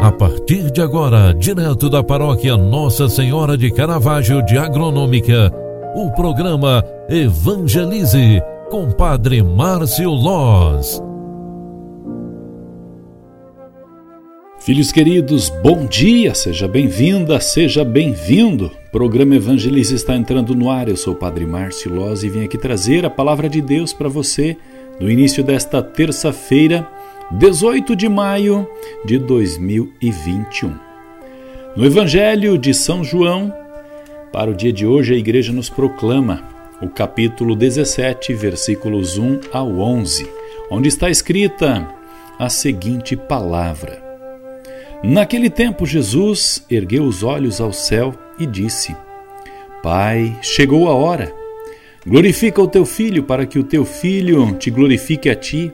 A partir de agora, direto da paróquia Nossa Senhora de Caravaggio de Agronômica, o programa Evangelize com Padre Márcio Loz. Filhos queridos, bom dia, seja bem-vinda, seja bem-vindo. O programa Evangelize está entrando no ar. Eu sou o Padre Márcio Loz e vim aqui trazer a palavra de Deus para você no início desta terça-feira 18 de maio de 2021. No Evangelho de São João, para o dia de hoje, a igreja nos proclama o capítulo 17, versículos 1 ao 11, onde está escrita a seguinte palavra: Naquele tempo, Jesus ergueu os olhos ao céu e disse: Pai, chegou a hora. Glorifica o teu filho, para que o teu filho te glorifique a ti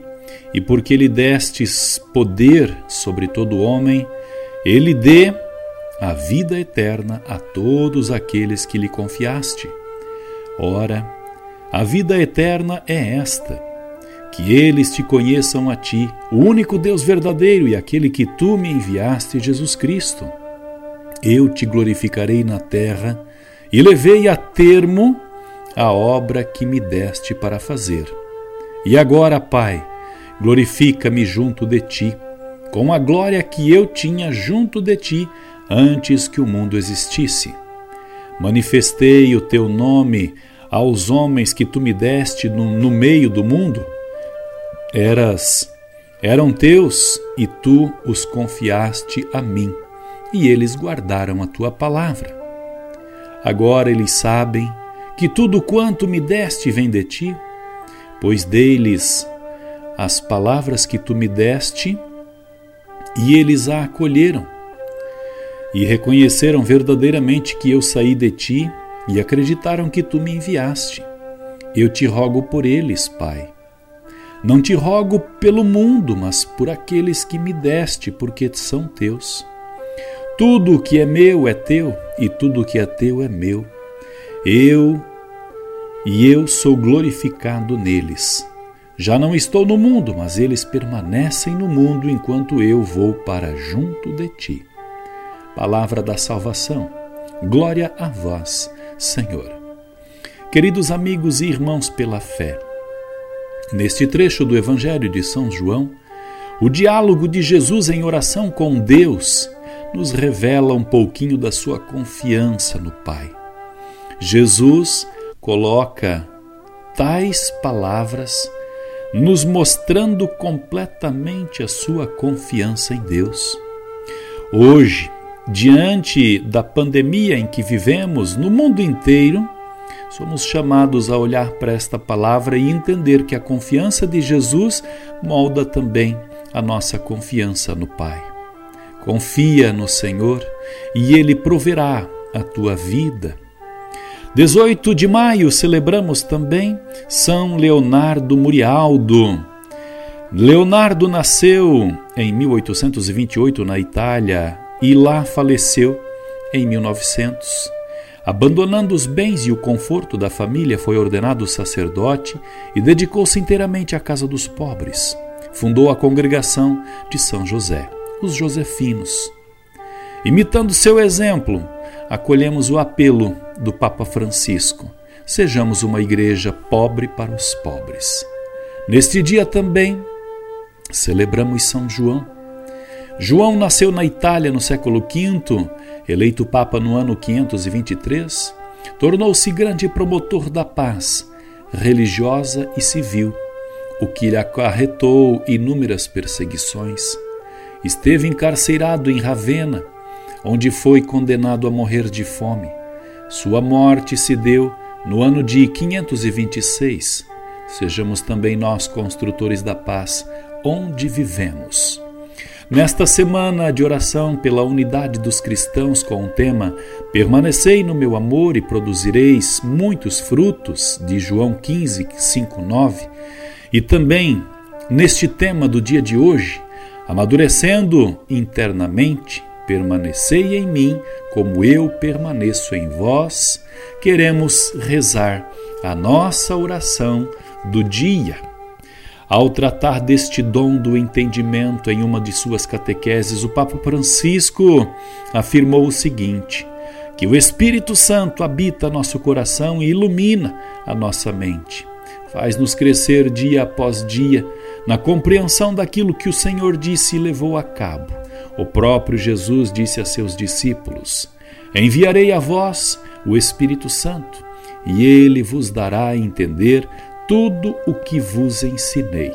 e porque lhe destes poder sobre todo homem, ele dê a vida eterna a todos aqueles que lhe confiaste. Ora, a vida eterna é esta: que eles te conheçam a ti, o único Deus verdadeiro e aquele que tu me enviaste, Jesus Cristo. Eu te glorificarei na terra e levei a termo a obra que me deste para fazer. E agora, Pai, glorifica-me junto de ti, com a glória que eu tinha junto de ti antes que o mundo existisse. Manifestei o teu nome aos homens que tu me deste no, no meio do mundo. Eras, eram teus e tu os confiaste a mim, e eles guardaram a tua palavra. Agora eles sabem que tudo quanto me deste vem de ti, pois dei-lhes as palavras que tu me deste, e eles a acolheram, e reconheceram verdadeiramente que eu saí de ti, e acreditaram que tu me enviaste. Eu te rogo por eles, Pai. Não te rogo pelo mundo, mas por aqueles que me deste, porque são teus. Tudo o que é meu é teu, e tudo o que é teu é meu. Eu e eu sou glorificado neles. Já não estou no mundo, mas eles permanecem no mundo enquanto eu vou para junto de ti. Palavra da salvação. Glória a vós, Senhor. Queridos amigos e irmãos pela fé, neste trecho do Evangelho de São João, o diálogo de Jesus em oração com Deus nos revela um pouquinho da sua confiança no Pai. Jesus coloca tais palavras nos mostrando completamente a sua confiança em Deus. Hoje, diante da pandemia em que vivemos no mundo inteiro, somos chamados a olhar para esta palavra e entender que a confiança de Jesus molda também a nossa confiança no Pai. Confia no Senhor e Ele proverá a tua vida 18 de maio celebramos também São Leonardo Murialdo. Leonardo nasceu em 1828 na Itália e lá faleceu em 1900. Abandonando os bens e o conforto da família, foi ordenado sacerdote e dedicou-se inteiramente à casa dos pobres. Fundou a congregação de São José, os Josefinos. Imitando seu exemplo, acolhemos o apelo do Papa Francisco: sejamos uma igreja pobre para os pobres. Neste dia também celebramos São João. João nasceu na Itália no século V, eleito Papa no ano 523, tornou-se grande promotor da paz religiosa e civil, o que lhe acarretou inúmeras perseguições. Esteve encarcerado em Ravenna, onde foi condenado a morrer de fome. Sua morte se deu no ano de 526. Sejamos também nós construtores da paz onde vivemos. Nesta semana de oração pela unidade dos cristãos com o tema Permanecei no meu amor e produzireis muitos frutos, de João 15, 5, 9, e também neste tema do dia de hoje, amadurecendo internamente, permanecei em mim, como eu permaneço em vós, queremos rezar a nossa oração do dia. Ao tratar deste dom do entendimento em uma de suas catequeses, o Papa Francisco afirmou o seguinte: que o Espírito Santo habita nosso coração e ilumina a nossa mente. Faz-nos crescer dia após dia na compreensão daquilo que o Senhor disse e levou a cabo. O próprio Jesus disse a seus discípulos: Enviarei a vós o Espírito Santo, e ele vos dará a entender tudo o que vos ensinei.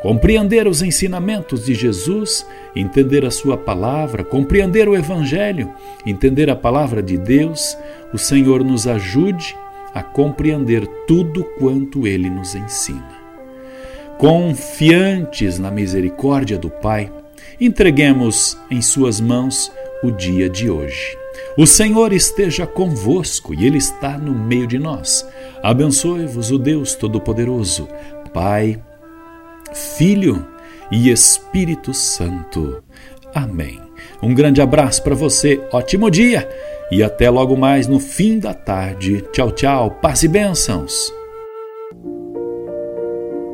Compreender os ensinamentos de Jesus, entender a Sua palavra, compreender o Evangelho, entender a palavra de Deus, o Senhor nos ajude a compreender tudo quanto Ele nos ensina. Confiantes na misericórdia do Pai, entreguemos em Suas mãos o dia de hoje. O Senhor esteja convosco e Ele está no meio de nós. Abençoe-vos o Deus Todo-Poderoso, Pai, Filho e Espírito Santo. Amém. Um grande abraço para você, ótimo dia e até logo mais no fim da tarde. Tchau, tchau, paz e bênçãos.